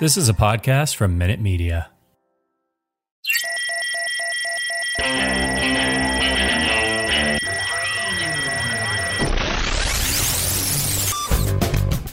This is a podcast from Minute Media.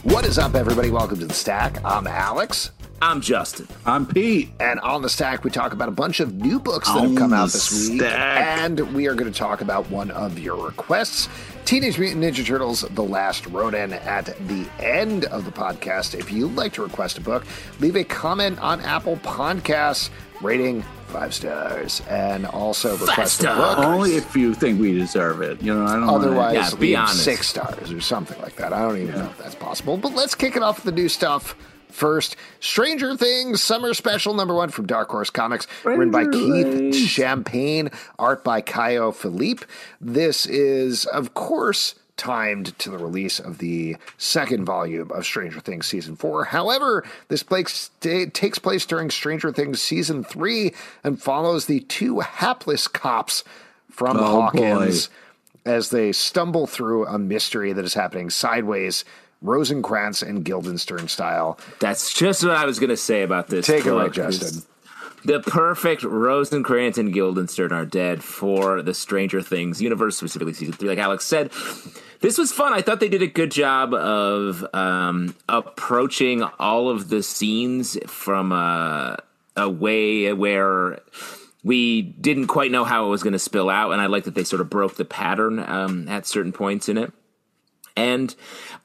What is up, everybody? Welcome to the Stack. I'm Alex. I'm Justin. I'm Pete. And on the stack, we talk about a bunch of new books that On have come out the this week. stack. And we are going to talk about one of your requests Teenage Mutant Ninja Turtles The Last Ronin at the end of the podcast. If you'd like to request a book, leave a comment on Apple Podcasts, rating five stars, and also request a book. Only if you think we deserve it. You know, I don't. Otherwise, Yeah, be honest. six stars or something like that. I don't even know if that's possible. But let's kick it off with the new stuff. First, Stranger Things Summer Special number one from Dark Horse Comics, written by Keith. Champagne, art by Caio Filipe. This is, of course, timed to the release of the second volume of Stranger Things season four. However, this place ta- takes place during Stranger Things season three and follows the two hapless cops from Oh, Hawkins as they stumble through a mystery that is happening sideways, Rosencrantz and Guildenstern style. That's just what I was going to say about this. Take it away. Justin. The perfect Rosencrantz and Guildenstern are dead for the Stranger Things universe, specifically season three. Like Alex said, this was fun. I thought they did a good job of um, approaching all of the scenes from uh, a way where we didn't quite know how it was going to spill out, and I like that they sort of broke the pattern um, at certain points in it. And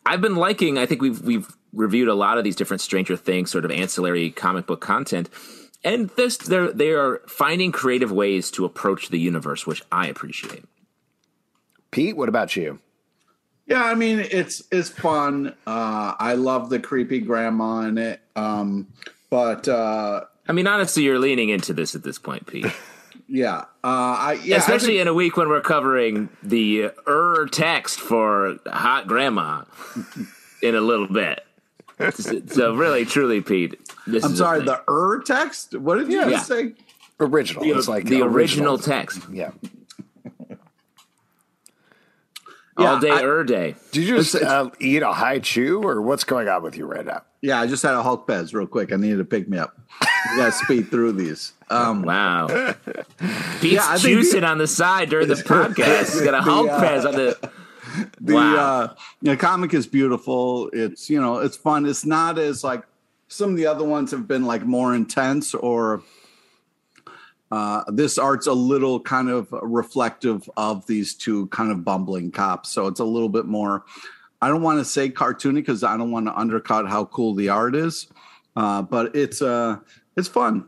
I've been liking. I think we've we've reviewed a lot of these different Stranger Things sort of ancillary comic book content, and this they're they are finding creative ways to approach the universe, which I appreciate. Pete, what about you? Yeah, I mean, it's it's fun. Uh, I love the creepy grandma in it. Um, but uh, I mean, honestly, you're leaning into this at this point, Pete. yeah, uh, I yeah, I Especially think- in a week when we're covering the er text for hot grandma in a little bit. So really, truly, Pete, this I'm is sorry, the er text. What did you Yeah. just say? Original. the, it's like the original text Yeah. Yeah, all day I- er day. Did you just It's- it's- uh, eat a Hi-Chew, or what's going on with you right now? Yeah, I just had a Hulk Pez real quick. I needed to pick me up. You got to speed through these. Um, Wow. Pete's Yeah, juicing the- on the side during the podcast. He's got a The, Hulk uh, Pez on the. the wow. uh the comic is beautiful it's you know it's fun it's not as like some of the other ones have been like more intense or uh this art's a little kind of reflective of these two kind of bumbling cops so it's a little bit more i don't want to say cartoony because i don't want to undercut how cool the art is uh but it's uh it's fun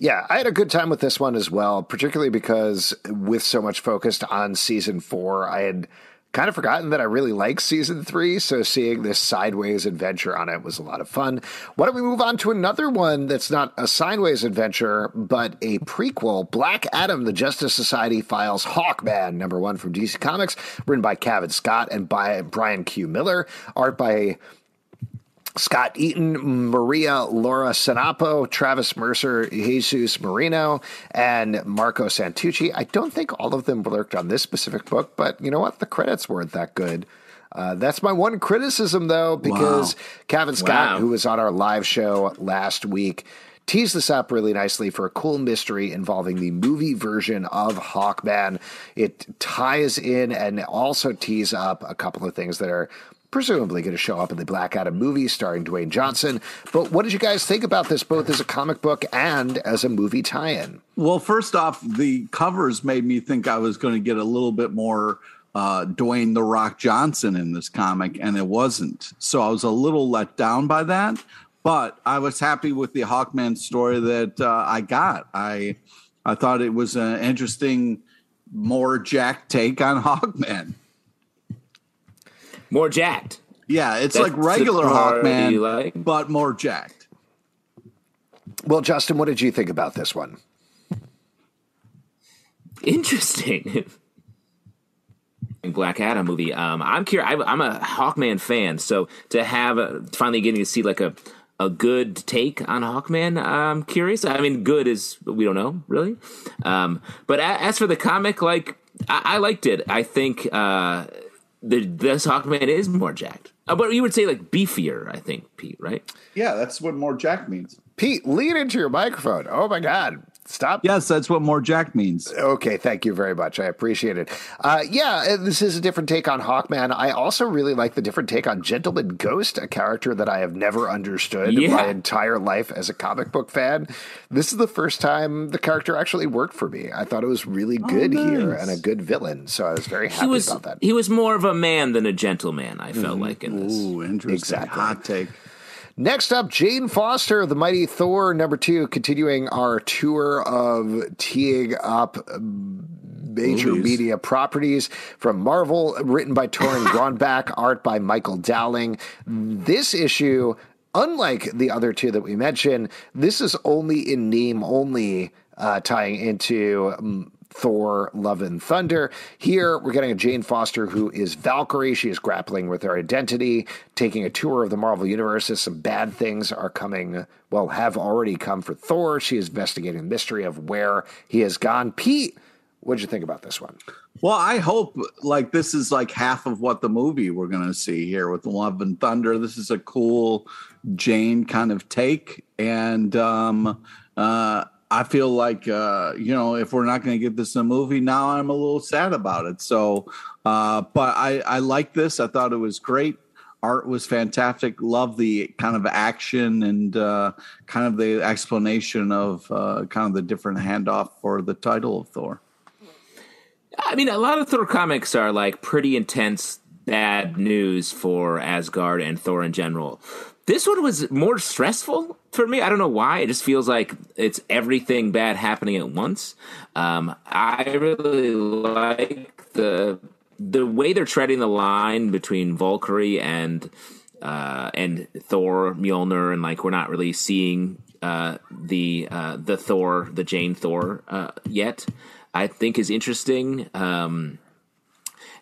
Yeah, I had a good time with this one as well, particularly because with so much focused on season four, I had kind of forgotten that I really like season three. So seeing this sideways adventure on it was a lot of fun. Why don't we move on to another one that's not a sideways adventure, but a prequel Black Adam, the Justice Society Files Hawkman, number one from DC Comics, written by Kevin Scott and by Brian Q. Miller, art by Scott Eaton, Maria Laura Sanapo, Travis Mercer, Jesus Merino, and Marco Santucci. I don't think all of them worked on this specific book, but you know what? The credits weren't that good. Uh, that's my one criticism, though, because Kevin Scott, Wow. who was on our live show last week, teased this up really nicely for a cool mystery involving the movie version of Hawkman. It ties in and also tees up a couple of things that are presumably going to show up in the Black Adam movie starring Dwayne Johnson. But what did you guys think about this, both as a comic book and as a movie tie in? Well, first off, the covers made me think I was going to get a little bit more uh, Dwayne the Rock Johnson in this comic, and it wasn't. So I was a little let down by that. But I was happy with the Hawkman story that uh, I got. I I thought it was an interesting, more Jack take on Hawkman. More jacked. Yeah, it's That's like regular Hawkman, like? but more jacked. Well, Justin, what did you think about this one? Interesting. Black Adam movie. Um, I'm curious. I, I'm a Hawkman fan, so to have a, finally getting to see like a a good take on Hawkman, I'm curious. I mean, good is we don't know really. Um, but as for the comic, like I, I liked it. I think uh, the this Hawkman is more jacked, uh, but you would say like beefier. I think Pete, right? Yeah, that's what more jack means. Pete, lean into your microphone. Oh my God. Stop. Yes, that's what more jack means. Okay, thank you very much. I appreciate it. Uh, yeah, this is a different take on Hawkman. I also really like the different take on Gentleman Ghost, a character that I have never understood Yeah. my entire life as a comic book fan. This is the first time the character actually worked for me. I thought it was really good here nice. and a good villain, so I was very happy He was about that. he was more of a man than a gentleman. I felt like in this. Ooh, interesting. Exactly. Hot take. Next up, Jane Foster, the Mighty Thor, number two, continuing our tour of teeing up major Movies. media properties from Marvel, written by Torin Grondback, art by Michael Dowling. This issue, unlike the other two that we mentioned, this is only in name only, uh, tying into. um, Thor, Love and Thunder. Here, we're getting a Jane Foster who is Valkyrie. She is grappling with her identity, taking a tour of the Marvel Universe as some bad things are coming, well, have already come for Thor. She is investigating the mystery of where he has gone. Pete, what'd you think about this one? Well, I hope like this is like half of what the movie we're going to see here with Love and Thunder. This is a cool Jane kind of take, and um, uh, I feel like uh, you know if we're not going to get this in a movie, now I'm a little sad about it. So, uh, but I I like this. I thought it was great. Art was fantastic. Love the kind of action and uh, kind of the explanation of uh, kind of the different handoff for the title of Thor. I mean, a lot of Thor comics are like pretty intense bad news for Asgard and Thor in general. This one was more stressful for me. I don't know why. It just feels like it's everything bad happening at once. Um, I really like the the way they're treading the line between Valkyrie and uh, and Thor Mjolnir, and like we're not really seeing uh, the uh, the Thor, the Jane Thor uh, yet. I think is interesting. Um,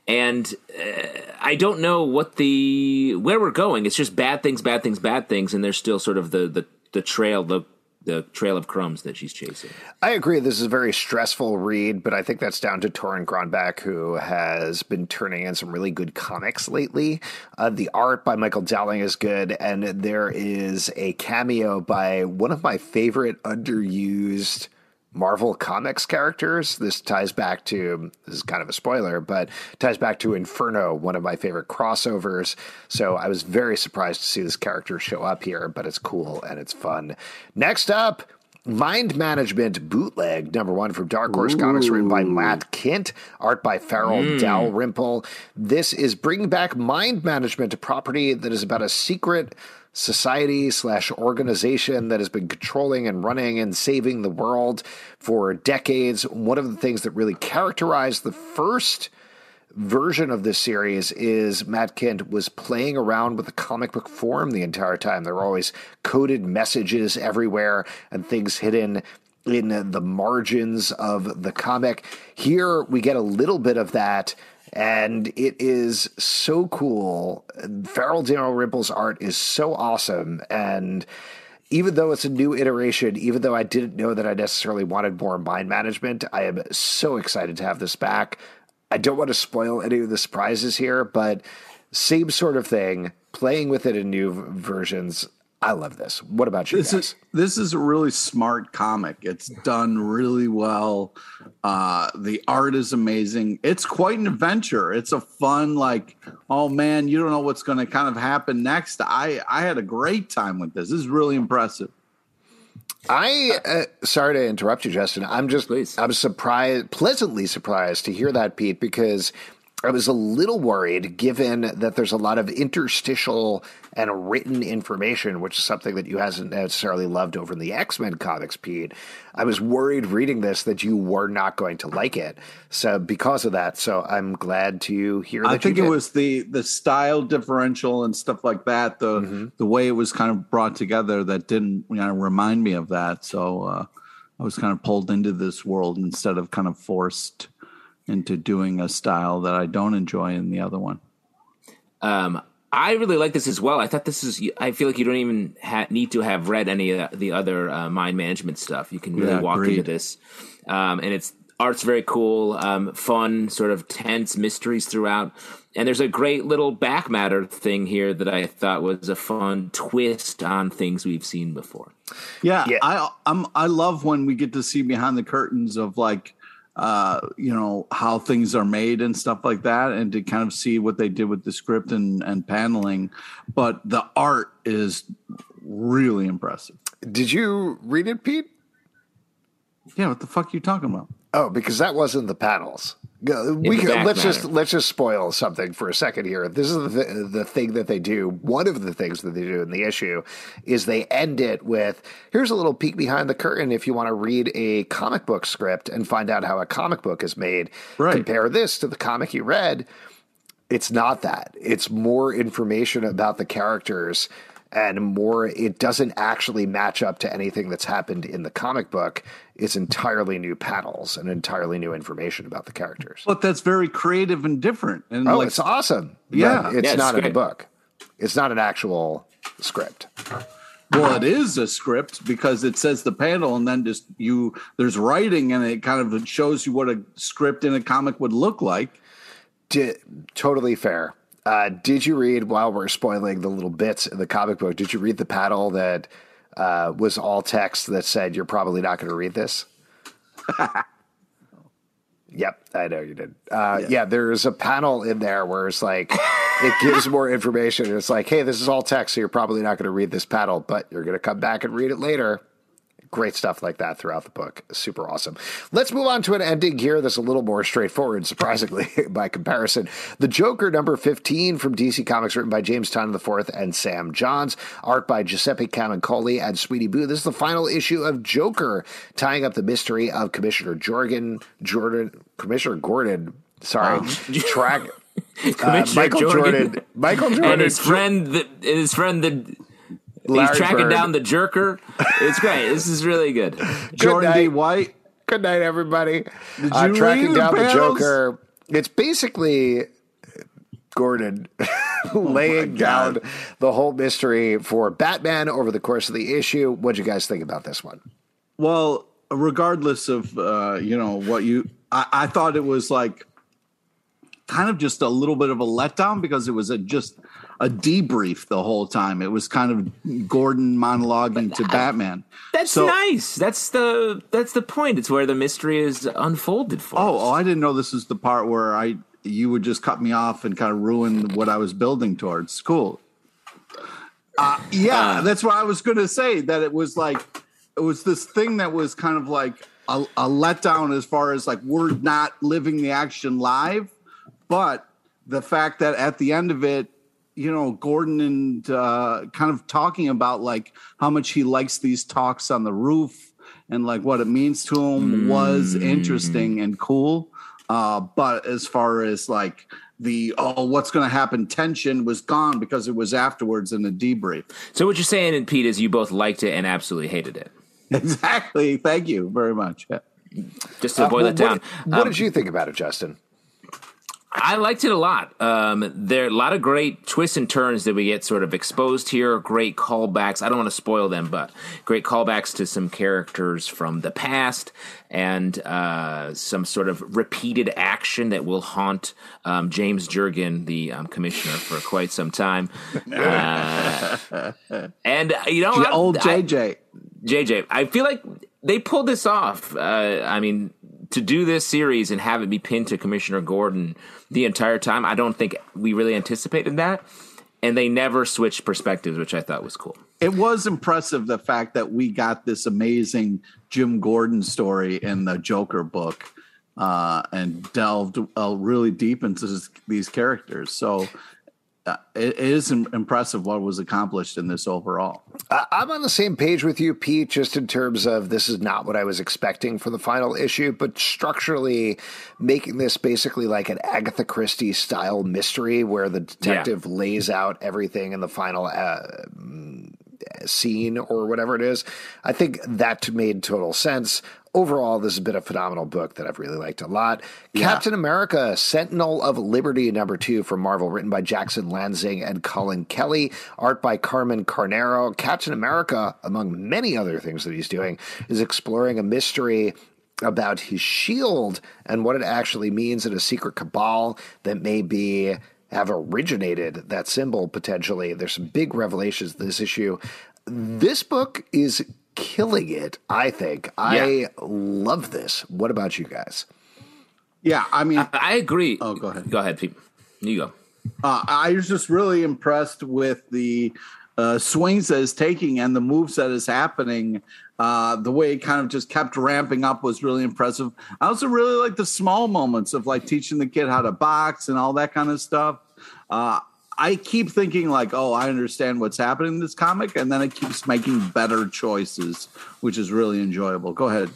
and uh, I don't know what the where we're going. It's just bad things, bad things, bad things, and there's still sort of the the, the trail the the trail of crumbs that she's chasing. I agree. This is a very stressful read, but I think that's down to Torunn Grønbekk, who has been turning in some really good comics lately. Uh, the art by Michael Dowling is good, and there is a cameo by one of my favorite underused Marvel Comics characters. This ties back to this is kind of a spoiler, but ties back to Inferno, one of my favorite crossovers. So I was very surprised to see this character show up here, but it's cool and it's fun. Next up, Mind Management Bootleg, number one from Dark Horse Comics, written by Matt Kindt, art by Farel hmm. Dalrymple. This is bringing back Mind Management, a property that is about a secret society slash organization that has been controlling and running and saving the world for decades. One of the things that really characterized the first version of this series is Matt Kindt was playing around with the comic book form the entire time. There were always coded messages everywhere and things hidden in the margins of the comic. Here we get a little bit of that. And it is so cool. Farel Dalrymple's art is so awesome. And even though it's a new iteration, even though I didn't know that I necessarily wanted more mind management, I am so excited to have this back. I don't want to spoil any of the surprises here, but same sort of thing, playing with it in new versions. I love this. What about you this guys? is this is a really smart comic. It's done really well. Uh, the art is amazing. It's quite an adventure. It's a fun, like, oh man, you don't know what's going to kind of happen next. I I had a great time with this. This is really impressive. I uh, sorry to interrupt you, Justin. I'm just Please. I'm surprised, pleasantly surprised to hear that, Pete, because I was a little worried given that there's a lot of interstitial and written information, which is something that you hasn't necessarily loved over in the X Men comics, Pete. I was worried reading this that you were not going to like it. So because of that, so I'm glad to hear that I think it was the the style differential and stuff like that. The Mm-hmm. the way it was kind of brought together that didn't you know remind me of that. So uh, I was kind of pulled into this world instead of kind of forced into doing a style that I don't enjoy in the other one. Um, I really like this as well. I thought this is. I feel like you don't even ha- need to have read any of the other uh, mind management stuff. You can really Yeah, walk agreed. into this, um, and it's art's very cool, um, fun, sort of tense mysteries throughout. And there's a great little back matter thing here that I thought was a fun twist on things we've seen before. Yeah, Yeah. I I'm I love when we get to see behind the curtains of like uh you know how things are made and stuff like that and to kind of see what they did with the script and and paneling but the art is really impressive Did you read it, Pete? yeah what the fuck are you talking about Oh, because that wasn't the panels. We can, let's just let's just spoil something for a second here. This is the, the thing that they do. One of the things that they do in the issue is they end it with here's a little peek behind the curtain if you want to read a comic book script and find out how a comic book is made. Right. Compare this to the comic you read. It's not that. It's more information about the characters and more it doesn't actually match up to anything that's happened in the comic book. It's entirely new panels and entirely new information about the characters. but that's very creative and different and Oh, like it's awesome. Yeah. it's Yeah, it's not in the book. It's not an actual script. well it is a script because it says the panel and then just you there's writing and it kind of shows you what a script in a comic would look like Di- totally fair. Uh, did you read while we're spoiling the little bits in the comic book? Did you read the panel that uh, was all text that said you're probably not going to read this? yep, I know you did. Uh, yeah. there's a panel in there where it's like it gives more information. It's like, hey, this is all text, so you're probably not going to read this panel, but you're going to come back and read it later. Great stuff like that throughout the book. Super awesome. Let's move on to an ending here that's a little more straightforward, surprisingly, by comparison. The Joker number 15 from DC Comics, written by James Tynion IV and Sam Johns. Art by Giuseppe Camuncoli and Sweeney Boo. This is the final issue of Joker, tying up the mystery of Commissioner Jordan, Jordan, Commissioner Gordon, sorry, track. Uh, Michael Jordan. Michael Jordan. and his friend, that his friend that Larry he's tracking Bird. down the jerker. It's great. this is really good. jordan d white Good night, everybody. Did uh, you tracking read the down the panels? Joker. It's basically Gordon laying down the whole mystery for Batman over the course of the issue. What'd you guys think about this one? Well, regardless of uh, you know what you, I, I thought it was like kind of just a little bit of a letdown because it was a just a debrief the whole time. It was kind of Gordon monologuing to Batman. That's So- nice. That's the that's the point. It's where the mystery is unfolded for. Oh, us. oh, I didn't know this is the part where I you would just cut me off and kind of ruin what I was building towards. Cool. Uh, yeah, that's what I was going to say. That it was like it was this thing that was kind of like a, a letdown as far as like we're not living the action live, but the fact that at the end of it, you know, Gordon and uh, kind of talking about like how much he likes these talks on the roof and like what it means to him was interesting and cool. Uh, but as far as like the oh, what's going to happen tension was gone because it was afterwards in the debrief. So what you're saying, and Pete, is you both liked it and absolutely hated it. Exactly. Thank you very much. Yeah. Just to boil Uh, it down. What, what Um, did you think about it, Justin? I liked it a lot. Um, there are a lot of great twists and turns that we get sort of exposed here. Great callbacks. I don't want to spoil them, but great callbacks to some characters from the past and uh, some sort of repeated action that will haunt um, James Jurgen, the um, commissioner, for quite some time. Uh, and uh, you know, Old I- JJ. JJ, I feel like they pulled this off. Uh, I mean, to do this series and have it be pinned to Commissioner Gordon the entire time, I don't think we really anticipated that. And they never switched perspectives, which I thought was cool. It was impressive the fact that we got this amazing Jim Gordon story in the Joker book uh, and delved uh, really deep into this, these characters. So it, it is impressive what was accomplished in this overall. I'm on the same page with you, Pete, just in terms of this is not what I was expecting for the final issue, but structurally making this basically like an Agatha Christie style mystery where the detective yeah. lays out everything in the final uh, scene or whatever it is. I think that made total sense overall, this has been a phenomenal book that I've really liked a lot. Yeah. Captain America, Sentinel of Liberty, number two from Marvel, written by Jackson Lanzing and Collin Kelly, art by Carmen Carnero. Captain America, among many other things that he's doing, is exploring a mystery about his shield and what it actually means in a secret cabal that may be have originated that symbol potentially. There's some big revelations in this issue. This book is killing it, I think. I love this. What about you guys? Yeah, I mean, I, I agree. Oh, go ahead. Go ahead, Pete. You go. Uh, I was just really impressed with the uh, swings that is taking and the moves that is happening. Uh, the way it kind of just kept ramping up was really impressive. I also really like the small moments of like teaching the kid how to box and all that kind of stuff. Uh, I keep thinking like, oh, I understand what's happening in this comic, and then it keeps making better choices, which is really enjoyable. Go ahead.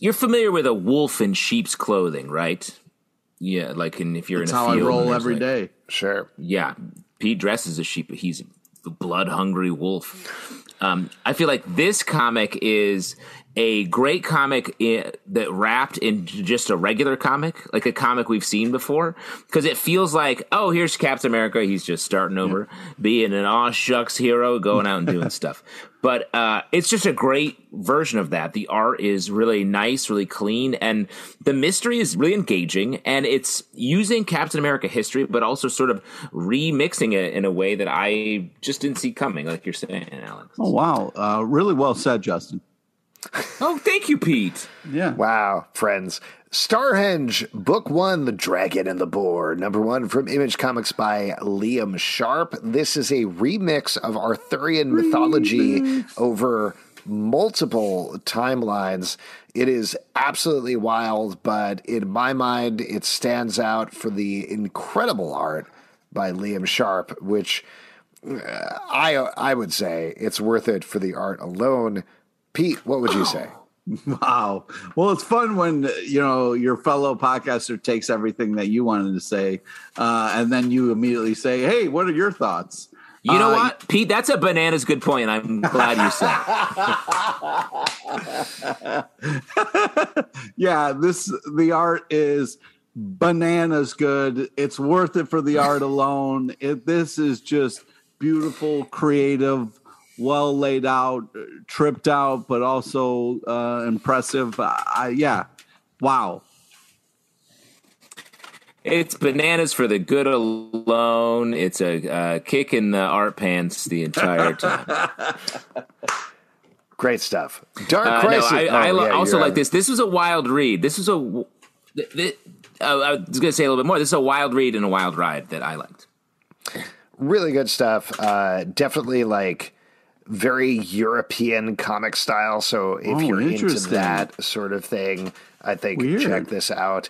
You're familiar with a wolf in sheep's clothing, right? Yeah, like in, if you're That's in a how field. I roll every like, day. Sure. Yeah, Pete dresses a sheep. But he's a blood hungry wolf. Um, I feel like this comic is a great comic in, that wrapped in just a regular comic, like a comic we've seen before, because it feels like, oh, here's Captain America. He's just starting over, yeah. being an aw shucks hero, going out and doing stuff. But uh, it's just a great version of that. The art is really nice, really clean, and the mystery is really engaging. And it's using Captain America history, but also sort of remixing it in a way that I just didn't see coming, like you're saying, Alex. Oh wow, uh, really well said, Justin. oh, thank you, Pete. Yeah. Wow, friends. Starhenge, Book One, The Dragon and the Boar, number one from Image Comics by Liam Sharp. This is a remix of Arthurian remix. mythology over multiple timelines. It is absolutely wild, but in my mind, it stands out for the incredible art by Liam Sharp, which uh, I I would say it's worth it for the art alone. Pete, what would you say? Wow. Well, it's fun when you know your fellow podcaster takes everything that you wanted to say, uh, and then you immediately say, "Hey, what are your thoughts?" You know uh, what, Pete? That's a bananas good point. I'm glad you said. yeah, this the art is bananas good. It's worth it for the art alone. It, this is just beautiful, creative well laid out, tripped out, but also uh, impressive. I, yeah, wow. It's bananas for the good alone. It's a uh, kick in the art pants the entire time. Great stuff. Dark uh, Crisis. No, I, I oh, yeah, also like this. This was a wild read. This was a. This, uh, I was going to say a little bit more. This is a wild read and a wild ride that I liked. Really good stuff. Uh, definitely like very European comic style. So if oh, you're into that sort of thing, I think weird. check this out.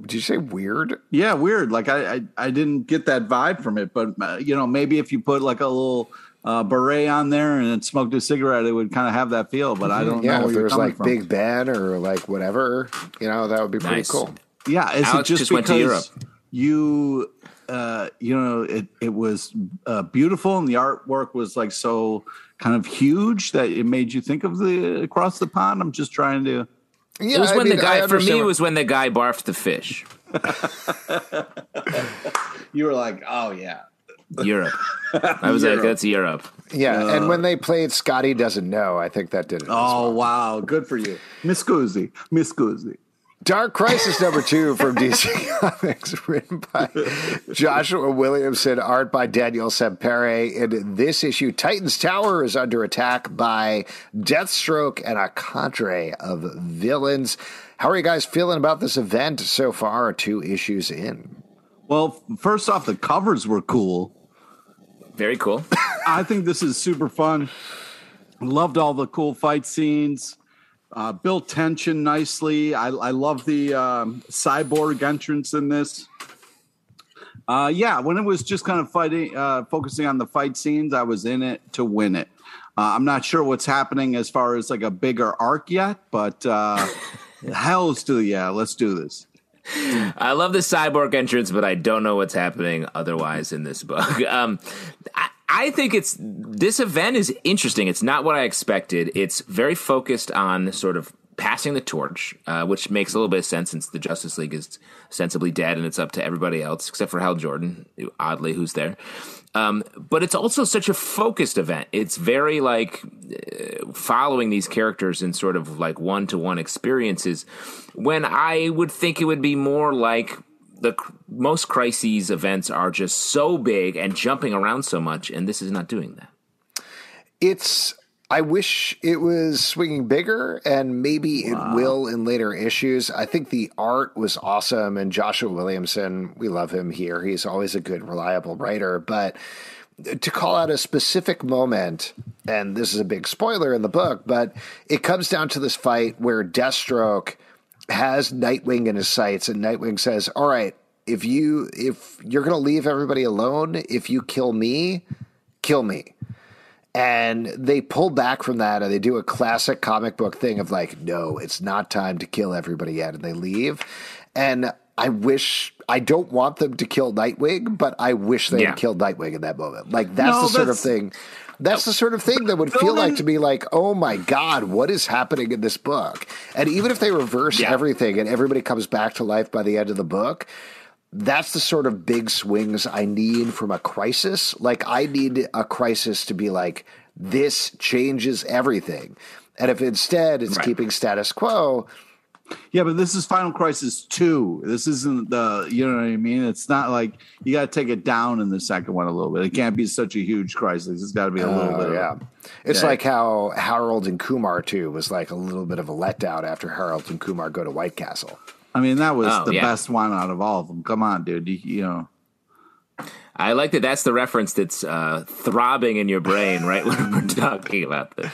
Did you say weird? Yeah, weird. Like I, I, I didn't get that vibe from it, but uh, you know, maybe if you put like a little uh, beret on there and smoked a cigarette, it would kind of have that feel. But I don't yeah, know. if there's like from. Big Ben or like whatever, you know, that would be pretty cool. Yeah, is Alex it just, just went to Europe. You uh, you know, it it was uh, beautiful, and the artwork was like so kind of huge that it made you think of the across the pond. I'm just trying to. Yeah, it was I when mean, the guy for me it was when the guy barfed the fish. you were like, oh yeah, Europe. I was Europe. like, that's Europe. Yeah, uh, and when they played Scotty doesn't know, I think that did it. Oh well. wow, good for you, Miss Guzzi, Miss Guzzi. Dark Crisis number two from DC Comics, written by Joshua Williamson, art by Daniel Sampere. In this issue, Titan's Tower is under attack by Deathstroke and a cadre of villains. How are you guys feeling about this event so far, two issues in? Well, first off, the covers were cool. Very cool. I think this is super fun. Loved all the cool fight scenes Uh, built tension nicely. I, I love the um, cyborg entrance in this. Uh, yeah, when it was just kind of fighting, uh, focusing on the fight scenes, I was in it to win it. Uh, I'm not sure what's happening as far as like a bigger arc yet, but uh, hell's to yeah, let's do this. I love the cyborg entrance, but I don't know what's happening otherwise in this book. Um, I, I think it's this event is interesting. It's not what I expected. It's very focused on sort of passing the torch, uh, which makes a little bit of sense since the Justice League is sensibly dead and it's up to everybody else except for Hal Jordan, oddly, who's there. Um, but it's also such a focused event. It's very like uh, following these characters in sort of like one to one experiences. When I would think it would be more like the most crises events are just so big and jumping around so much, and this is not doing that. It's I wish it was swinging bigger, and maybe wow. it will in later issues. I think the art was awesome, and Joshua Williamson, we love him here. He's always a good, reliable writer. But to call out a specific moment, and this is a big spoiler in the book, but it comes down to this fight where Deathstroke has Nightwing in his sights, and Nightwing says, "All right, if you if you're going to leave everybody alone, if you kill me, kill me." And they pull back from that and they do a classic comic book thing of like, no, it's not time to kill everybody yet. And they leave. And I wish, I don't want them to kill Nightwing, but I wish they yeah. had killed Nightwing in that moment. Like, that's no, the sort that's, of thing. That's the sort of thing that would feel like to be like, oh my God, what is happening in this book? And even if they reverse yeah. everything and everybody comes back to life by the end of the book, that's the sort of big swings I need from a crisis. Like I need a crisis to be like this changes everything. And if instead it's right. keeping status quo, yeah, but this is Final Crisis 2. This isn't the, you know what I mean? It's not like you got to take it down in the second one a little bit. It can't be such a huge crisis. It's got to be a little uh, bit. Yeah. Of, it's yeah. like how Harold and Kumar 2 was like a little bit of a letdown after Harold and Kumar go to White Castle. I mean, that was oh, the yeah. best one out of all of them. Come on, dude. You, you know. I like that. That's the reference that's uh, throbbing in your brain, right? when we're talking about this.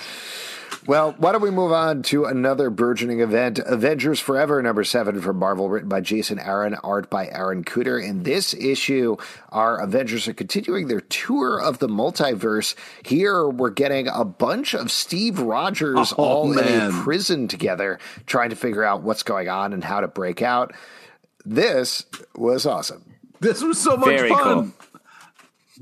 Well, why don't we move on to another burgeoning event? Avengers Forever, number seven from Marvel, written by Jason Aaron, art by Aaron Kuder. In this issue, our Avengers are continuing their tour of the multiverse. Here, we're getting a bunch of Steve Rogers oh, all man. in a prison together, trying to figure out what's going on and how to break out. This was awesome. This was so much Very fun. Cool.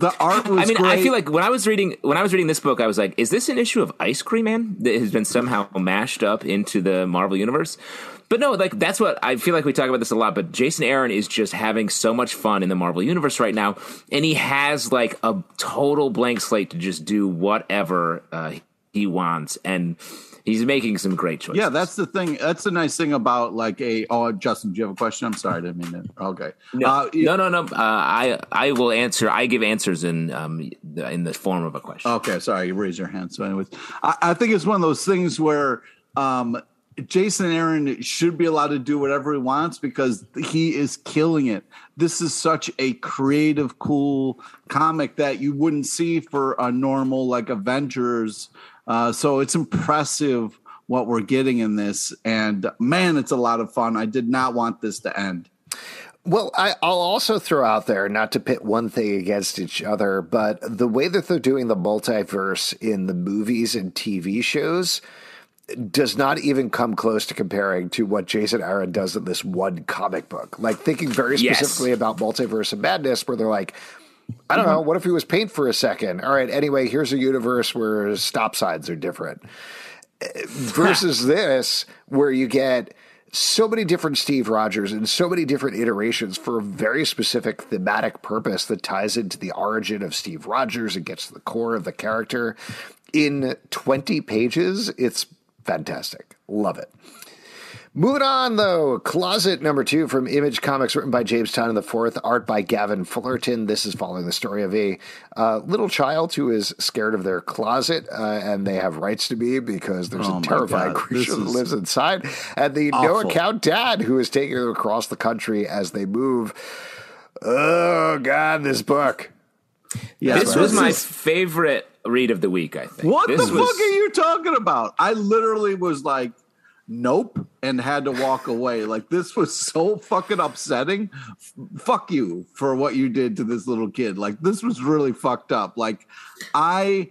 The art was. I mean, great. I feel like when I was reading when I was reading this book, I was like, "Is this an issue of Ice Cream Man that has been somehow mashed up into the Marvel universe?" But no, like that's what I feel like we talk about this a lot. But Jason Aaron is just having so much fun in the Marvel universe right now, and he has like a total blank slate to just do whatever uh, he wants and he's making some great choices. Yeah, that's the thing. That's the nice thing about like a. Oh, Justin, do you have a question? I'm sorry, I didn't mean it. Okay. No, uh, no, no, no. Uh, I I will answer. I give answers in um in the form of a question. Okay, sorry, you raise your hand. So, anyways, I, I think it's one of those things where um Jason Aaron should be allowed to do whatever he wants because he is killing it. This is such a creative, cool comic that you wouldn't see for a normal like Avengers uh, so it's impressive what we're getting in this. And man, it's a lot of fun. I did not want this to end. Well, I, will also throw out there, not to pit one thing against each other, but the way that they're doing the multiverse in the movies and TV shows does not even come close to comparing to what Jason Aaron does in this one comic book. Like thinking very specifically yes. about multiverse and madness, where they're like, I don't mm-hmm. know. What if he was paint for a second? All right. Anyway, here's a universe where stop signs are different. Versus this, where you get so many different Steve Rogers and so many different iterations for a very specific thematic purpose that ties into the origin of Steve Rogers and gets to the core of the character. In 20 pages, it's fantastic. Love it. Moving on, though, Closet number two from Image Comics, written by James Tynion the fourth, art by Gavin Fullerton. This is following the story of a uh, little child who is scared of their closet, uh, and they have rights to be because there's oh a terrifying creature that lives inside, and the awful. no account dad who is taking them across the country as they move. Oh God, this book. Yeah, this was my favorite read of the week. I think. What this the was... fuck are you talking about? I literally was like nope and had to walk away. Like this was so fucking upsetting. F- fuck you for what you did to this little kid. Like this was really fucked up. Like i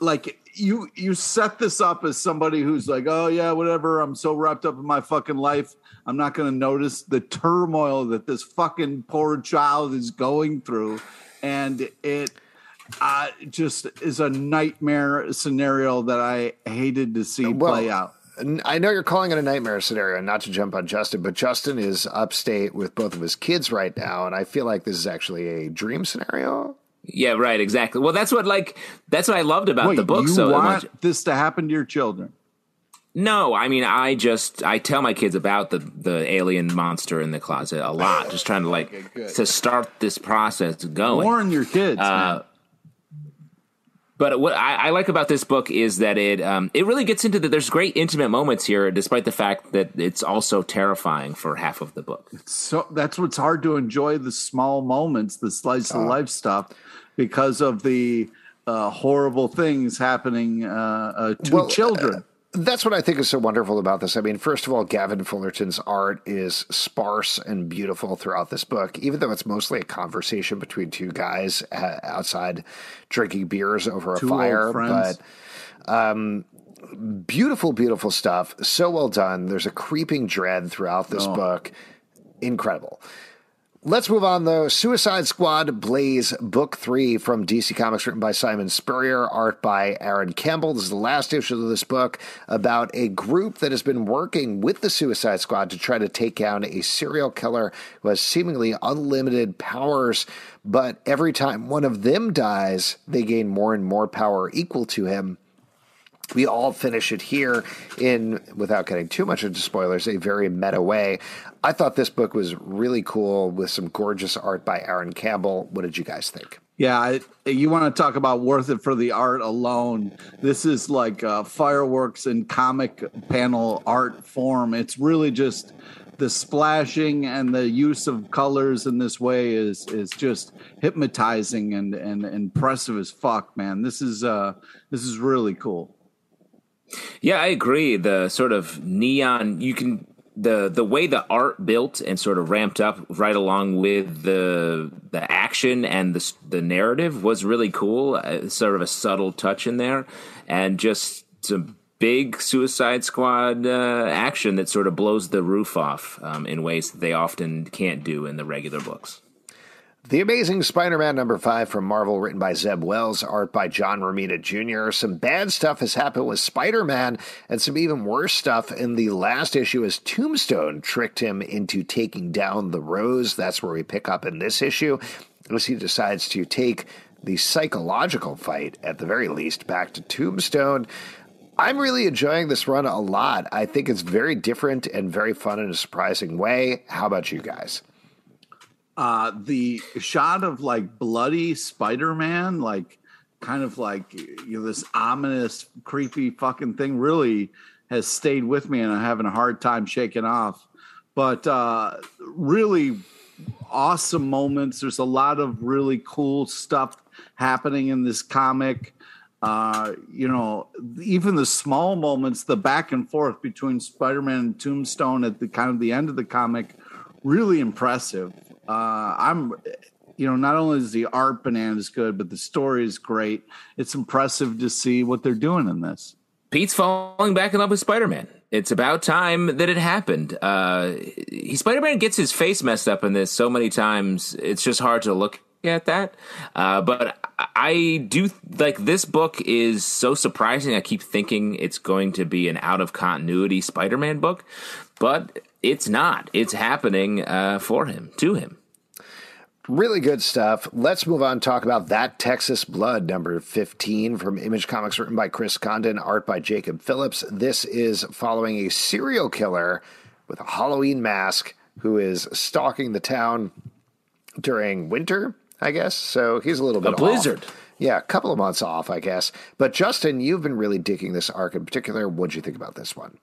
like you you set this up as somebody who's like oh yeah whatever i'm so wrapped up in my fucking life i'm not going to notice the turmoil that this fucking poor child is going through. And it uh, just is a nightmare scenario that i hated to see Well, play out I know you're calling it a nightmare scenario, not to jump on Justin, but Justin is upstate with both of his kids right now, and I feel like this is actually a dream scenario. Yeah, right, exactly. Well, that's what like that's what I loved about Wait, the book so you so want much. this to happen to your children No, I mean I just I tell my kids about the the alien monster in the closet a lot, just trying to like good. to start this process going. warn your kids Uh, man. But what I, I like about this book is that it um, it really gets into that. there's great intimate moments here, despite the fact that it's also terrifying for half of the book. so that's what's hard to enjoy the small moments, the slice Uh. of life stuff, because of the uh, horrible things happening uh, uh, to Well, children. That's what I think is so wonderful about this. I mean, first of all, Gavin Fullerton's art is sparse and beautiful throughout this book, even though it's mostly a conversation between two guys uh, outside drinking beers over a Two fire. But um, beautiful, beautiful stuff. So well done. There's a creeping dread throughout this Oh. book. Incredible. Let's move on though. Suicide Squad Blaze Book 3 from DC Comics, written by Simon Spurrier, art by Aaron Campbell. This is the last issue of this book about a group that has been working with the Suicide Squad to try to take down a serial killer who has seemingly unlimited powers. But every time one of them dies, they gain more and more power equal to him we all finish it here in without getting too much into spoilers a very meta way i thought this book was really cool with some gorgeous art by aaron campbell what did you guys think Yeah, you want to talk about worth it for the art alone. This is like uh, fireworks in comic panel art form. It's really just the splashing and the use of colors in this way is is just hypnotizing and and impressive as fuck, man. This is uh this is really cool. Yeah, I agree. The sort of neon you can the the way the art built and sort of ramped up right along with the the action and the the narrative was really cool. Uh, sort of a subtle touch in there, and just some big Suicide Squad uh, action that sort of blows the roof off um, in ways that they often can't do in the regular books. The Amazing Spider-Man number five from Marvel, written by Zeb Wells, art by John Romita Jr. Some bad stuff has happened with Spider-Man, and some even worse stuff in the last issue as Tombstone tricked him into taking down the Rose. That's where we pick up in this issue, as he decides to take the psychological fight, at the very least, back to Tombstone. I'm really enjoying this run a lot. I think it's very different and very fun in a surprising way. How about you guys? Uh the shot of like bloody spider-man like kind of like you know this ominous creepy fucking thing really has stayed with me and i'm having a hard time shaking off. But uh really awesome moments. There's a lot of really cool stuff happening in this comic. Uh you know even the small moments the back and forth between spider-man and tombstone at the kind of the end of the comic really impressive uh, I'm, you know, not only is the art bananas good, but the story is great. It's impressive to see what they're doing in this. Pete's falling back in love with Spider Man. It's about time that it happened. Uh, he, Spider Man gets his face messed up in this so many times, it's just hard to look at that. Uh, but I do like this book is so surprising. I keep thinking it's going to be an out of continuity Spider Man book, but it's not. It's happening uh, for him, to him. Really good stuff. Let's move on and talk about That Texas Blood, number 15 from Image Comics, written by Chris Condon, art by Jacob Phillips. This is following a serial killer with a Halloween mask who is stalking the town during winter, I guess. So he's a little bit A blizzard. Off. Yeah, a couple of months off, I guess. But Justin, you've been really digging this arc in particular. What'd you think about this one?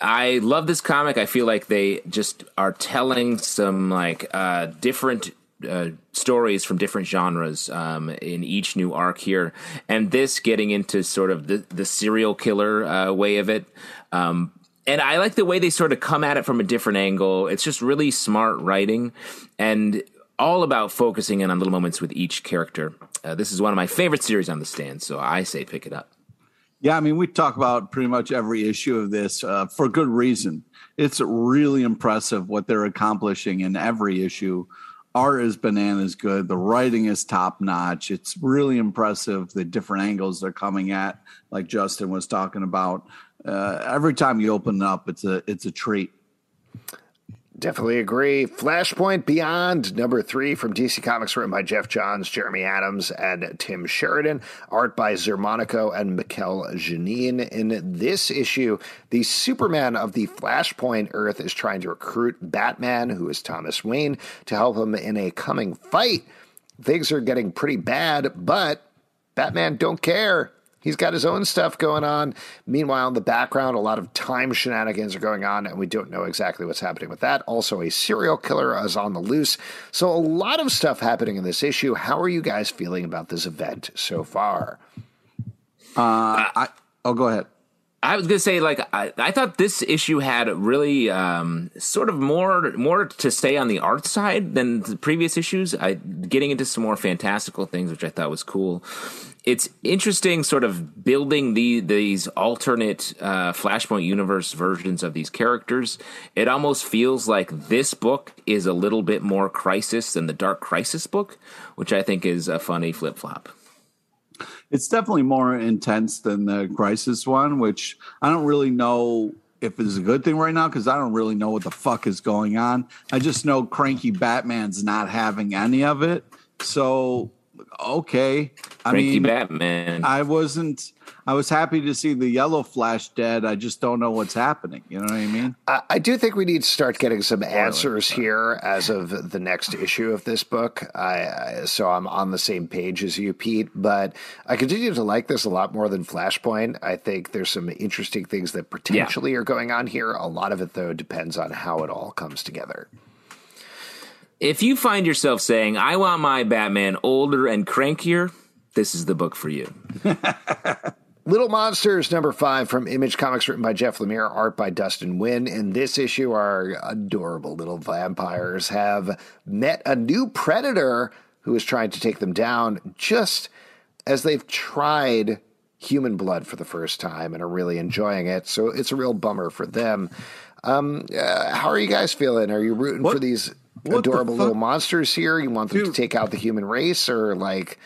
I love this comic. I feel like they just are telling some like uh, different uh, stories from different genres um, in each new arc here, and this getting into sort of the the serial killer uh, way of it. Um, and I like the way they sort of come at it from a different angle. It's just really smart writing and all about focusing in on little moments with each character. Uh, this is one of my favorite series on the stand, so I say pick it up. Yeah, I mean, we talk about pretty much every issue of this uh, for good reason. It's really impressive what they're accomplishing in every issue. Art is bananas good. The writing is top notch. It's really impressive the different angles they're coming at, like Justin was talking about. Uh, every time you open it up, it's a it's a treat. Definitely agree. Flashpoint Beyond, number three from DC Comics, written by Geoff Johns, Jeremy Adams, and Tim Sheridan. Art by Xermanico and Mikel Janín. In this issue, the Superman of the Flashpoint Earth is trying to recruit Batman, who is Thomas Wayne, to help him in a coming fight. Things are getting pretty bad, but Batman don't care. He's got his own stuff going on. Meanwhile, in the background, a lot of time shenanigans are going on, and we don't know exactly what's happening with that. Also, a serial killer is on the loose. So, a lot of stuff happening in this issue. How are you guys feeling about this event so far? Uh, I, oh, go ahead. I was gonna say, like, I, I thought this issue had really um, sort of more more to say on the art side than the previous issues. I getting into some more fantastical things, which I thought was cool. It's interesting sort of building the these alternate uh, flashpoint universe versions of these characters. It almost feels like this book is a little bit more crisis than the dark crisis book which i think is a funny flip-flop it's definitely more intense than the crisis one which i don't really know if it's a good thing right now because i don't really know what the fuck is going on. I just know cranky batman's not having any of it. So okay. I Frankie mean, Batman. I wasn't. I was happy to see the Yellow Flash dead. I just don't know what's happening. You know what I mean? I, I do think we need to start getting some answers here as of the next issue of this book. I, I, so I'm on the same page as you, Pete. But I continue to like this a lot more than Flashpoint. I think there's some interesting things that potentially yeah. are going on here. A lot of it, though, depends on how it all comes together if you find yourself saying, I want my Batman older and crankier, this is the book for you. Little Monsters, number five from Image Comics, written by Jeff Lemire, art by Dustin Nguyen. In this issue, our adorable little vampires have met a new predator who is trying to take them down just as they've tried human blood for the first time and are really enjoying it. So it's a real bummer for them. Um, uh, how are you guys feeling? Are you rooting what? for these what adorable little monsters here? You want them Dude. to take out the human race, or like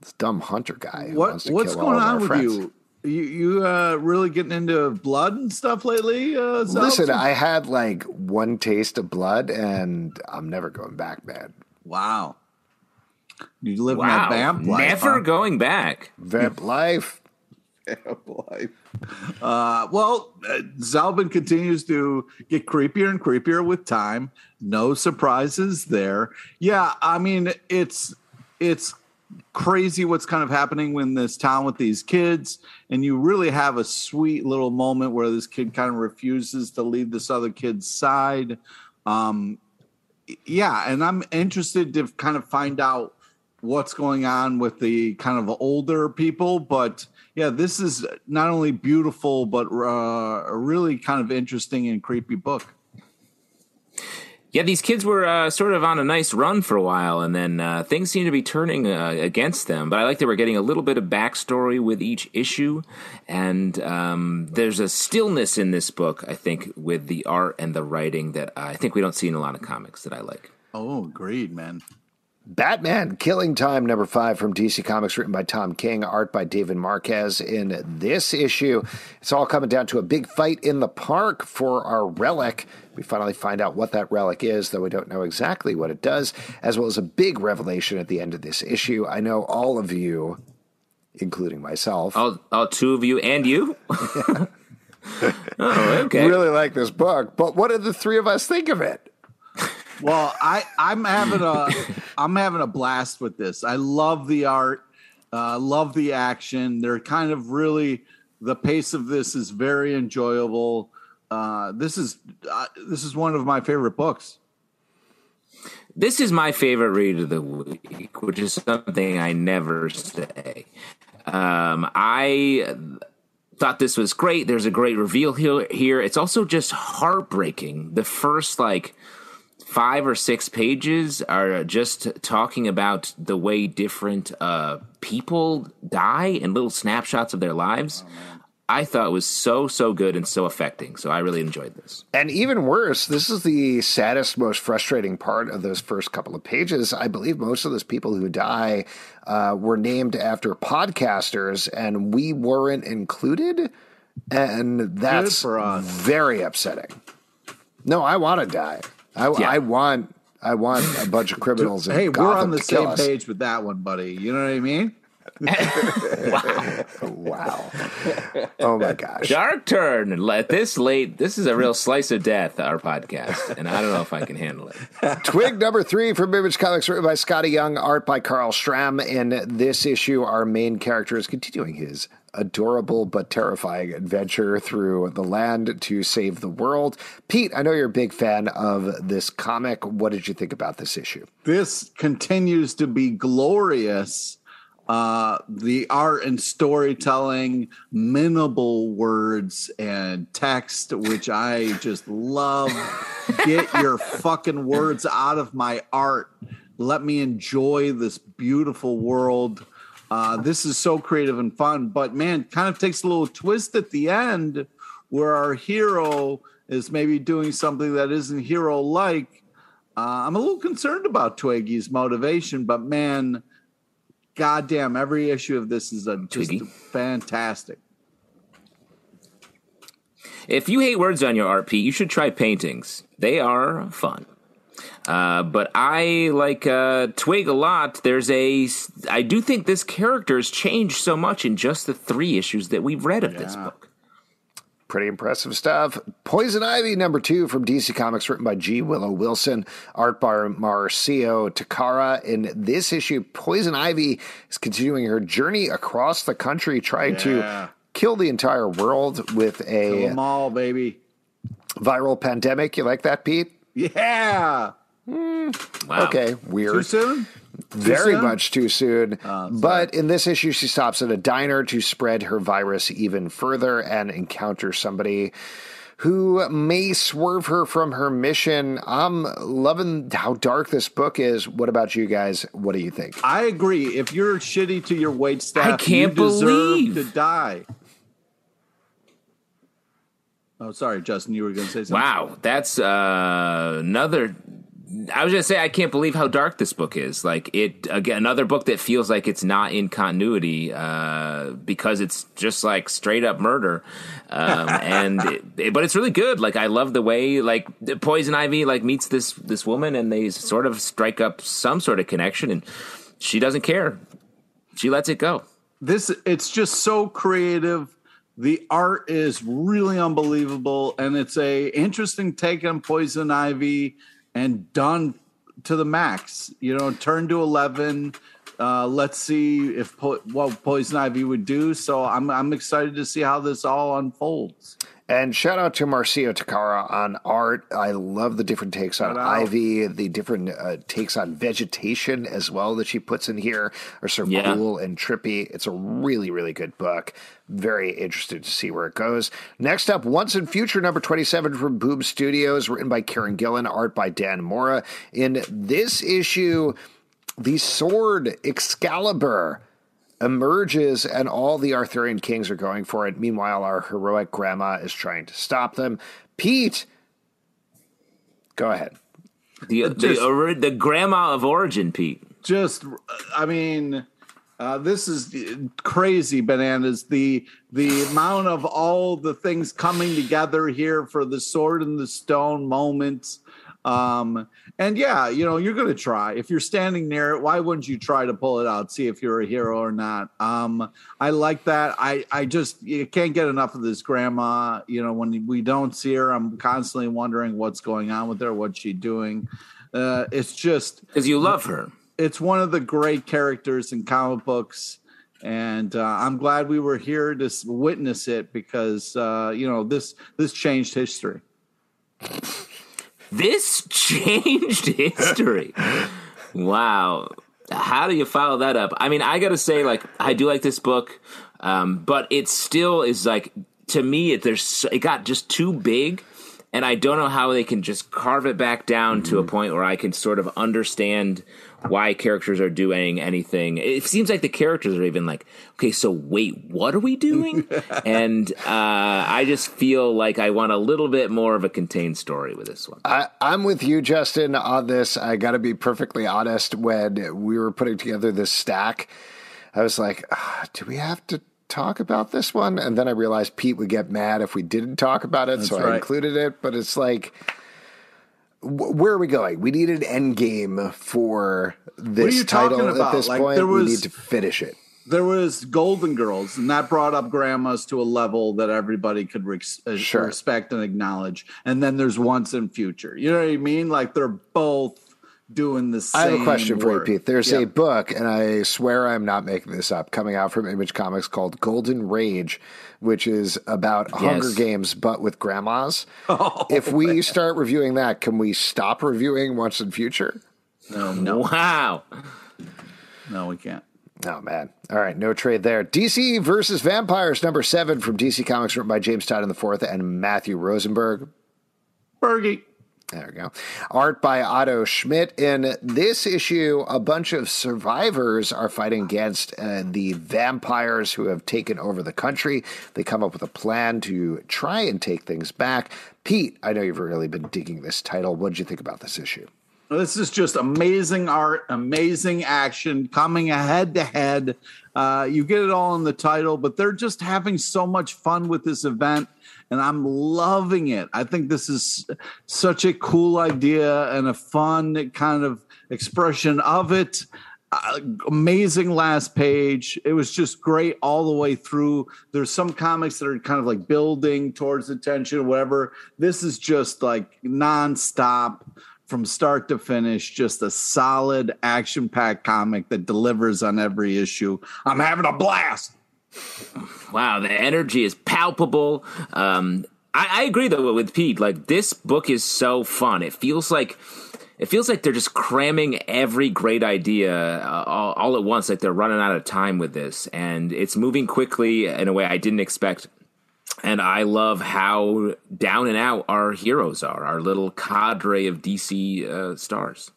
this dumb hunter guy? What what's going on with friends? you? You you uh, really getting into blood and stuff lately? Uh, Listen, I had like one taste of blood, and I'm never going back, man. Wow. You live wow. in that vamp life. Never huh? going back. Vamp life. Life. Uh, well, uh, Zalben continues to get creepier and creepier with time. No surprises there. Yeah, I mean it's it's crazy what's kind of happening in this town with these kids, and you really have a sweet little moment where this kid kind of refuses to leave this other kid's side. Um, yeah, and I'm interested to kind of find out what's going on with the kind of older people, but yeah, this is not only beautiful but uh, a really kind of interesting and creepy book. Yeah, these kids were uh, sort of on a nice run for a while, and then uh, things seem to be turning uh, against them. But I like that we're getting a little bit of backstory with each issue, and um, there's a stillness in this book, I think, with the art and the writing that I think we don't see in a lot of comics that I like. Oh, agreed, man. Batman Killing Time, number five from DC Comics, written by Tom King, art by David Marquez. In this issue, it's all coming down to a big fight in the park for our relic. We finally find out what that relic is, though we don't know exactly what it does, as well as a big revelation at the end of this issue. I know all of you, including myself, all, all two of you, and you. oh, okay. Really like this book, but what did the three of us think of it? Well, I I'm having a I'm having a blast with this. I love the art, uh, love the action. They're kind of really the pace of this is very enjoyable. Uh, this is uh, this is one of my favorite books. This is my favorite read of the week, which is something I never say. Um, I thought this was great. There's a great reveal here. It's also just heartbreaking. The first like five or six pages are just talking about the way different uh, people die and little snapshots of their lives. Oh, I thought was so so good and so affecting. So I really enjoyed this. And even worse, this is the saddest, most frustrating part of those first couple of pages. I believe most of those people who die uh, were named after podcasters, and we weren't included. And that's very upsetting. No, I want to die. I, yeah. I want I want a bunch of criminals. hey, we're on the same page with that one, buddy. You know what I mean? wow. wow. Oh my gosh. Dark turn. Let this late. This is a real slice of death, our podcast, and I don't know if I can handle it. Twig number three from Image Comics, written by Skottie Young, art by Kyle Strahm. In this issue, our main character is continuing his adorable but terrifying adventure through the land to save the world. Pete, I know you're a big fan of this comic. What did you think about this issue? This continues to be glorious uh, the art and storytelling, minimal words and text, which I just love. Get your fucking words out of my art. Let me enjoy this beautiful world. Uh, this is so creative and fun, but man, kind of takes a little twist at the end where our hero is maybe doing something that isn't hero like. Uh, I'm a little concerned about Twiggy's motivation, but man, goddamn, every issue of this is a, just fantastic. If you hate words on your RP, you should try paintings. They are fun. Uh, but I like uh, Twig a lot. There's a, I do think this character has changed so much in just the three issues that we've read of yeah. this book. Pretty impressive stuff. Poison Ivy number two from DC Comics, written by G. Willow Wilson, art by Marcio Takara. In this issue, Poison Ivy is continuing her journey across the country, trying yeah. to kill the entire world with a kill them all, baby. Viral pandemic. You like that, Pete? Yeah. Mm, wow. Okay, weird. Too soon? very soon? much too soon. Oh, but in this issue, she stops at a diner to spread her virus even further and encounter somebody who may swerve her from her mission. I'm loving how dark this book is. What about you guys? What do you think? I agree. If you're shitty to your wait staff, I can't you believe to die. Oh, sorry, Justin. You were going to say something. Wow, that's uh, another I was gonna say I can't believe how dark this book is. Like it again, another book that feels like it's not in continuity uh, because it's just like straight up murder. Um, and it, it, but it's really good. Like I love the way like Poison Ivy like meets this this woman and they sort of strike up some sort of connection, and she doesn't care. She lets it go. This it's just so creative. The art is really unbelievable, and it's a interesting take on Poison Ivy and done to the max. You know, turn to eleven. Uh, let's see if po- what Poison Ivy would do. So I'm I'm excited to see how this all unfolds. And shout out to Marcio Takara on art. I love the different takes on Ivy, the different uh, takes on vegetation as well that she puts in here are so yeah. cool and trippy. It's a really, really good book. Very interested to see where it goes. Next up, Once and Future number 27 from Boom Studios, written by Kieron Gillen, art by Dan Mora. In this issue, the sword Excalibur emerges and all the Arthurian kings are going for it. Meanwhile, our heroic grandma is trying to stop them. Pete, go ahead. The the, the grandma of origin, Pete. Just, I mean, uh, this is crazy bananas. The the amount of all the things coming together here for the sword and the stone moments. Um, and yeah, you know, you're going to try. If you're standing near it, why wouldn't you try to pull it out, see if you're a hero or not? Um, I like that. I, I just you can't get enough of this grandma. You know, when we don't see her, I'm constantly wondering what's going on with her, what's she doing. Uh, it's just because you love her. It's one of the great characters in comic books and uh, I'm glad we were here to witness it because uh, you know this this changed history. This changed history. wow. How do you follow that up? I mean, I got to say, like, I do like this book. Um, but it still is like to me, it, there's it got just too big, and I don't know how they can just carve it back down mm-hmm. to a point where I can sort of understand why characters are doing anything. It seems like the characters are even like, okay, so wait, what are we doing? and uh, I just feel like I want a little bit more of a contained story with this one. I, I'm with you, Justin, on this. I got to be perfectly honest. When we were putting together this stack, I was like, ah, do we have to talk about this one? And then I realized Pete would get mad if we didn't talk about it, That's so right. I included it. But it's like where are we going? We need an end game for this title at this like, point. Was, we need to finish it. There was Golden Girls, and that brought up grandmas to a level that everybody could re- uh, sure. respect and acknowledge. And then there's Once and Future. You know what I mean? Like they're both doing the same. I have a question work. for you, Pete. There's yep. a book, and I swear I'm not making this up, coming out from Image Comics called Golden Rage, which is about yes. Hunger Games but with grandmas. Oh, if we man. start reviewing that, can we stop reviewing Once and Future? No, no. Wow. No, we can't. Oh man! All right, no trade there. DC versus Vampires, number seven from DC Comics, written by James Todd Tynion the Fourth and Matthew Rosenberg. Bergie. There we go. Art by Otto Schmidt. In this issue, a bunch of survivors are fighting against uh, the vampires who have taken over the country. They come up with a plan to try and take things back. Pete, I know you've really been digging this title. What did you think about this issue? This is just amazing art, amazing action, coming head to head. Uh, you get it all in the title, but they're just having so much fun with this event and I'm loving it. I think this is such a cool idea and a fun kind of expression of it. Uh, amazing last page. It was just great all the way through. There's some comics that are kind of like building towards the tension whatever. This is just like nonstop from start to finish, just a solid action packed comic that delivers on every issue. I'm having a blast. Wow, the energy is palpable. Um, I, I agree though with Pete. Like this book is so fun. It feels like it feels like they're just cramming every great idea uh, all, all, at once like they're running out of time with this and it's moving quickly in a way i didn't expect and i love how down and out our heroes are our little cadre of dc uh, stars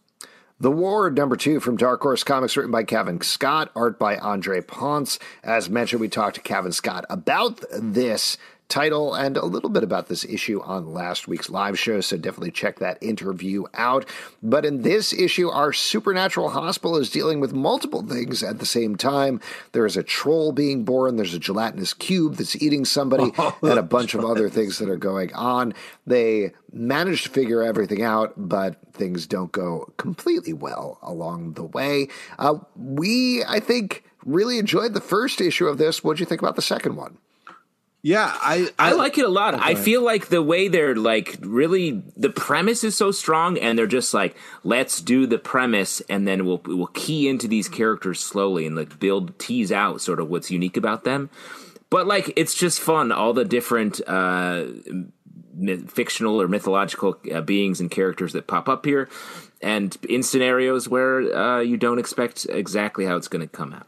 the Ward, number two from Dark Horse Comics, written by Cavan Scott, art by Andre Ponce. As mentioned, we talked to Cavan Scott about this title and a little bit about this issue on last week's live show, so definitely check that interview out. But in this issue, our supernatural hospital is dealing with multiple things at the same time. There is a troll being born, there's a gelatinous cube that's eating somebody, oh, and a bunch of other things that are going on. They manage to figure everything out, but things don't go completely well along the way. Uh, we, I think, really enjoyed the first issue of this. What do you think about the second one? Yeah, I, I, I like it a lot. Okay. I feel like the way they're like really the premise is so strong, and they're just like, let's do the premise, and then we'll we'll key into these characters slowly and like build tease out sort of what's unique about them. But like, it's just fun. All the different uh, fictional or mythological uh, beings and characters that pop up here, and in scenarios where uh, you don't expect exactly how it's going to come out.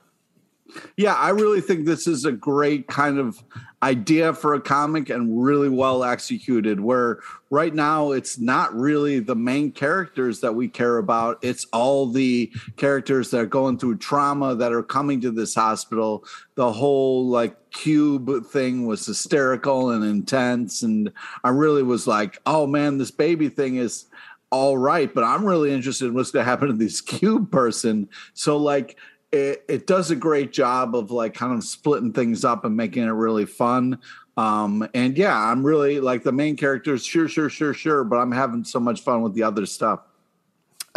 Yeah, I really think this is a great kind of idea for a comic and really well executed. Where right now it's not really the main characters that we care about, it's all the characters that are going through trauma that are coming to this hospital. The whole like cube thing was hysterical and intense. And I really was like, oh man, this baby thing is all right, but I'm really interested in what's going to happen to this cube person. So, like, it, it does a great job of like kind of splitting things up and making it really fun. Um, and yeah, I'm really like the main characters, sure, sure, sure, sure, but I'm having so much fun with the other stuff.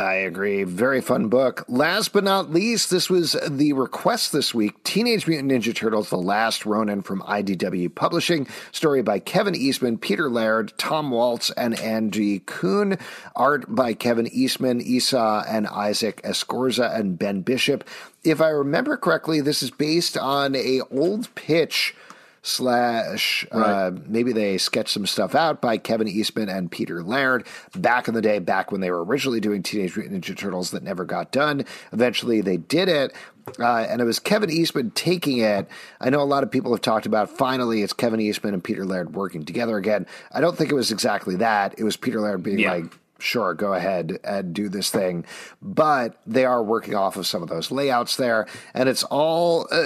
I agree. Very fun book. Last but not least, this was the request this week Teenage Mutant Ninja Turtles The Last Ronin from IDW Publishing. Story by Kevin Eastman, Peter Laird, Tom Waltz, and Andy Kuhn. Art by Kevin Eastman, Esau, and Isaac Escorza, and Ben Bishop. If I remember correctly, this is based on a old pitch slash uh, maybe they sketched some stuff out by Kevin Eastman and Peter Laird back in the day, back when they were originally doing Teenage Mutant Ninja Turtles that never got done. Eventually, they did it. Uh, and it was Kevin Eastman taking it. I know a lot of people have talked about finally it's Kevin Eastman and Peter Laird working together again. I don't think it was exactly that. It was Peter Laird being Yeah. like, sure, go ahead and do this thing. But they are working off of some of those layouts there. And it's all uh,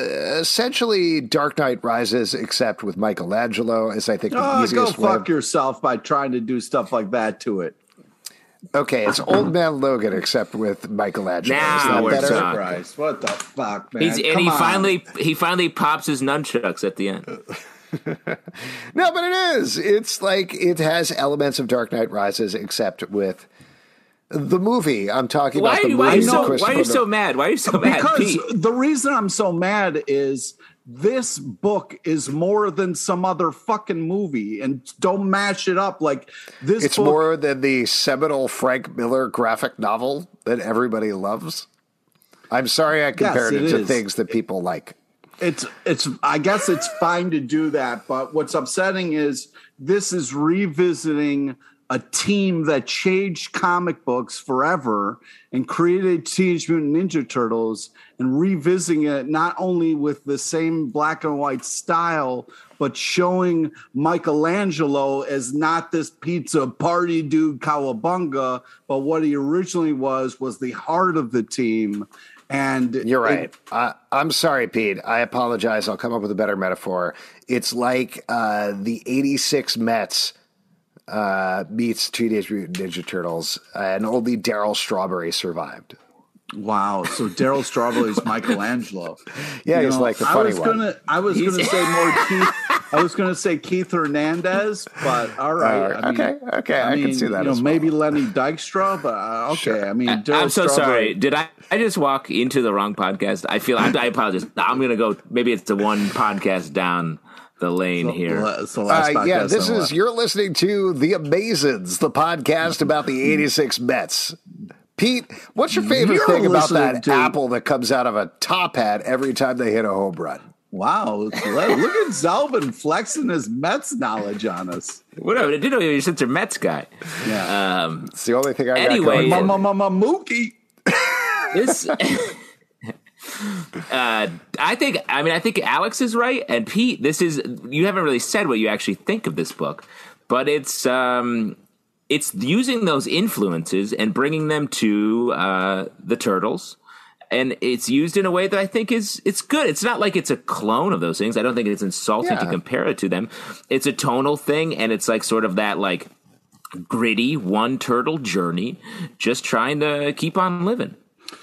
essentially Dark Knight Rises, except with Michelangelo, is I think the Oh, go easiest way. fuck of- yourself by trying to do stuff like that to it. okay, it's Old Man Logan, except with Michelangelo. Now is that we're better? talking. What the fuck, man? He's, and Come he on. finally he finally pops his nunchucks at the end. No, but it is. It's like it has elements of Dark Knight Rises, except with the movie. I'm talking Why, about the why, are you movie. so, why are you so mad? Why are you so mad? because Pete? the reason I'm so mad is this book is more than some other fucking movie, and don't mash it up like this. It's book, more than the seminal Frank Miller graphic novel that everybody loves. I'm sorry I compared it it to things that people like. It's it's i guess it's fine to do that but what's upsetting is this is revisiting a team that changed comic books forever and created teenage mutant ninja turtles and revisiting it not only with the same black and white style but showing michelangelo as not this pizza party dude cowabunga but what he originally was was the heart of the team and You're it- right. I, I'm sorry, Pete. I apologize. I'll come up with a better metaphor. It's like uh, the 86 Mets uh, meets Teenage Mutant Ninja Turtles, and only Darryl Strawberry survived. Wow. So Darryl Strawberry is Michelangelo. Yeah, You he's know, like the I funny was one. gonna I was gonna say more Keith I was gonna say Keith Hernandez, but all right. Uh, I mean, okay, okay, I can see that You know, as well. maybe Lenny Dykstra, but uh, okay. Sure. I mean, Darryl I'm so Strawberry- sorry. Did I, I just walk into the wrong podcast? I feel I, I apologize. I'm gonna go. Maybe it's the one podcast down the lane here. It's Uh, yeah, this is left. you're listening to The Amazins, the podcast about the 86 Mets. Pete, what's your favorite You're thing about that to- apple that comes out of a top hat every time they hit a home run? Wow. Look at Zalben flexing his Mets knowledge on us. Whatever. I didn't know you were such a Mets guy. Yeah. Um, It's the only thing I Anyway, got going. Mama Mama Mookie. this. Uh, I think. I mean, I think Alex is right, and Pete. This is. You haven't really said what you actually think of this book, but it's. Um, it's using those influences and bringing them to uh, the turtles, and it's used in a way that I think is it's good. It's not like it's a clone of those things. I don't think it's insulting to compare it to them. It's a tonal thing, and it's like sort of that like gritty one turtle journey, just trying to keep on living.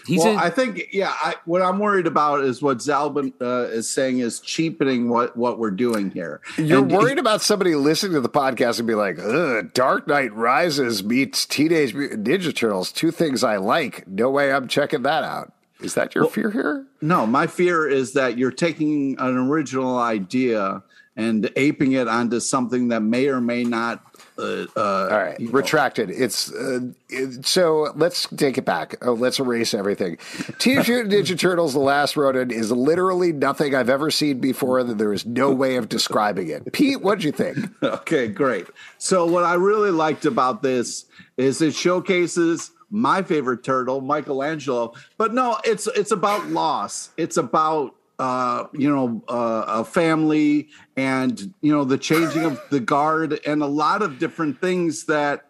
He's well, a, I think, yeah. I, what I'm worried about is what Zalben uh, is saying is cheapening what what we're doing here. You're And- worried about somebody listening to the podcast and be like, Ugh, Dark Knight Rises meets Teenage Mutant Ninja Turtles. Two things I like. No way I'm checking that out. Is that your fear here? No, my fear is that you're taking an original idea and aping it onto something that may or may not. Uh, uh, All right, you know, retracted. It's uh, it, so let's take it back. Oh, let's erase everything. Teenage Mutant Ninja Turtles: The Last Rodent is literally nothing I've ever seen before. That there is no way of describing it. Pete, what'd you think? Okay, great. So what I really liked about this is it showcases my favorite turtle, Michelangelo. But no, it's it's about loss. It's about uh, you know uh, a family and you know the changing of the guard and a lot of different things that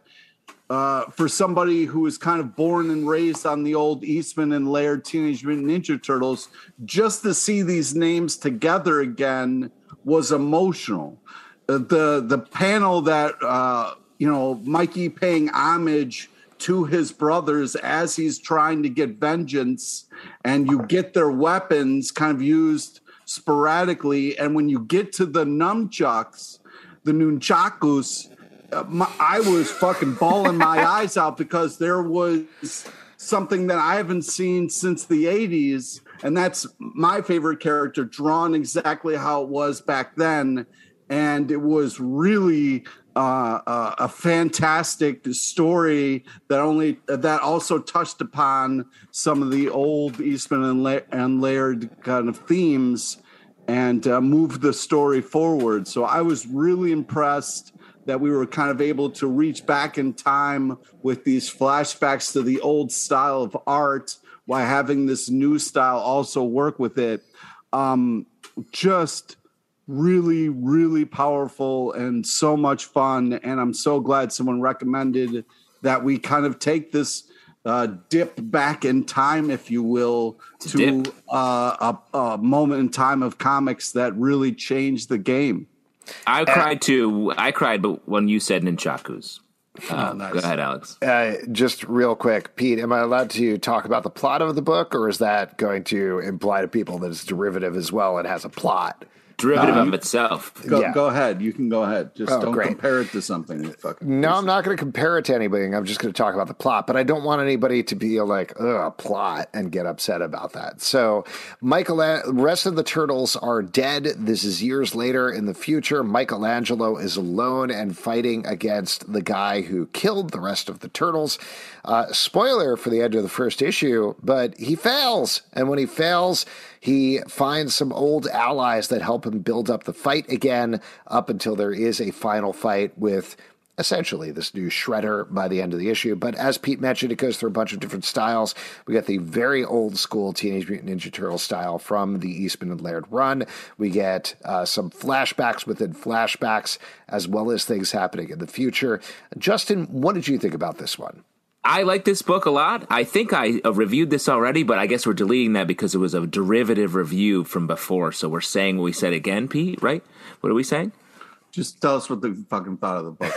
uh, for somebody who was kind of born and raised on the old Eastman and Laird Teenage Mutant Ninja Turtles, just to see these names together again was emotional. The the panel that uh, you know Mikey paying homage to his brothers as he's trying to get vengeance, and you get their weapons kind of used sporadically, and when you get to the nunchucks, the nunchakus, uh, my, I was fucking bawling my eyes out because there was something that I haven't seen since the 80s. And that's my favorite character, drawn exactly how it was back then. And it was really uh, uh, a fantastic story that only that also touched upon some of the old Eastman and, La- and Laird kind of themes and uh, move the story forward. So I was really impressed that we were kind of able to reach back in time with these flashbacks to the old style of art while having this new style also work with it. Um, just really, really powerful and so much fun. And I'm so glad someone recommended that we kind of take this uh, dip back in time, if you will, to uh, a, a moment in time of comics that really changed the game. I cried too. I cried, but when you said nunchakus. Uh, oh, nice. Go ahead, Alex. Uh, just real quick, Pete, am I allowed to talk about the plot of the book, or is that going to imply to people that it's derivative as well and has a plot? Derivative um, of itself. Go, yeah. go, ahead. You can go ahead. Just oh, don't great. compare it to something. no, I'm not going to compare it to anybody. I'm just going to talk about the plot. But I don't want anybody to be like, ugh, plot and get upset about that. So, Michael, rest of the turtles are dead. This is years later in the future. Michelangelo is alone and fighting against the guy who killed the rest of the turtles. Uh, spoiler for the end of the first issue, but he fails. And when he fails, he finds some old allies that help him build up the fight again up until there is a final fight with essentially this new shredder by the end of the issue. But as Pete mentioned, it goes through a bunch of different styles. We got the very old school Teenage Mutant Ninja Turtle style from the Eastman and Laird run. We get uh, some flashbacks within flashbacks, as well as things happening in the future. Justin, what did you think about this one? I like this book a lot. I think I uh, reviewed this already, but I guess we're deleting that because it was a derivative review from before. So we're saying what we said again, Pete, right? What are we saying? Just tell us what the fucking thought of the book,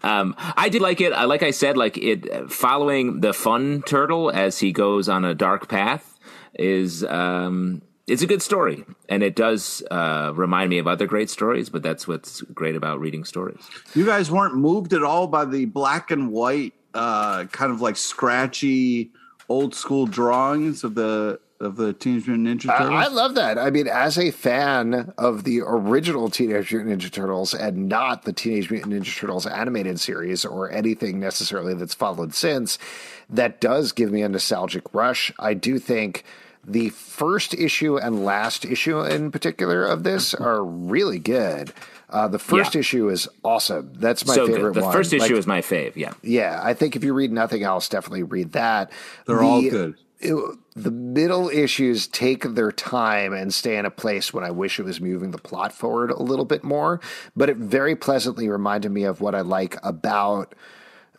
um, I did like it. I like I said, like it following the fun turtle as he goes on a dark path is um, it's a good story, and it does uh, remind me of other great stories. But that's what's great about reading stories. You guys weren't moved at all by the black and white, uh, kind of like scratchy, old school drawings of the of the Teenage Mutant Ninja Turtles. I, I love that. I mean, as a fan of the original Teenage Mutant Ninja Turtles and not the Teenage Mutant Ninja Turtles animated series or anything necessarily that's followed since, that does give me a nostalgic rush. I do think the first issue and last issue in particular of this are really good. Uh, the first yeah. issue is awesome. That's my so favorite. The one. first issue like, is my fave. Yeah, yeah. I think if you read nothing else, definitely read that. They're the, all good. It, the middle issues take their time and stay in a place when I wish it was moving the plot forward a little bit more. But it very pleasantly reminded me of what I like about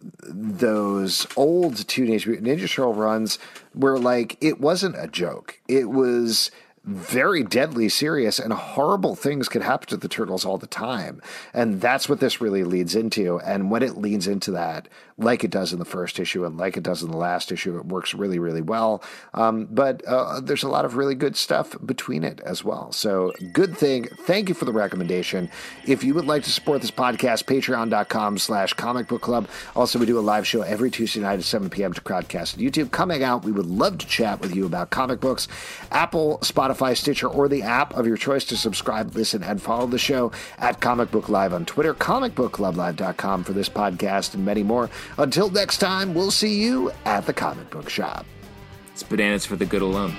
those old Teenage Mutant Ninja Turtle runs where like it wasn't a joke. It was very deadly serious and horrible things could happen to the turtles all the time. And that's what this really leads into. And when it leads into that, like it does in the first issue and like it does in the last issue, it works really, really well. Um, but uh, there's a lot of really good stuff between it as well. So good thing. Thank you for the recommendation. If you would like to support this podcast, patreon.com slash comic book club. Also, we do a live show every Tuesday night at 7 p.m. to Crowdcast on YouTube. Come hang out. We would love to chat with you about comic books. Apple, Spotify, Spotify, Stitcher, or the app of your choice to subscribe, listen, and follow the show at Comic Book Live on Twitter, comicbookclublive.com for this podcast, and many more. Until next time, we'll see you at the comic book shop. It's bananas for the good alone.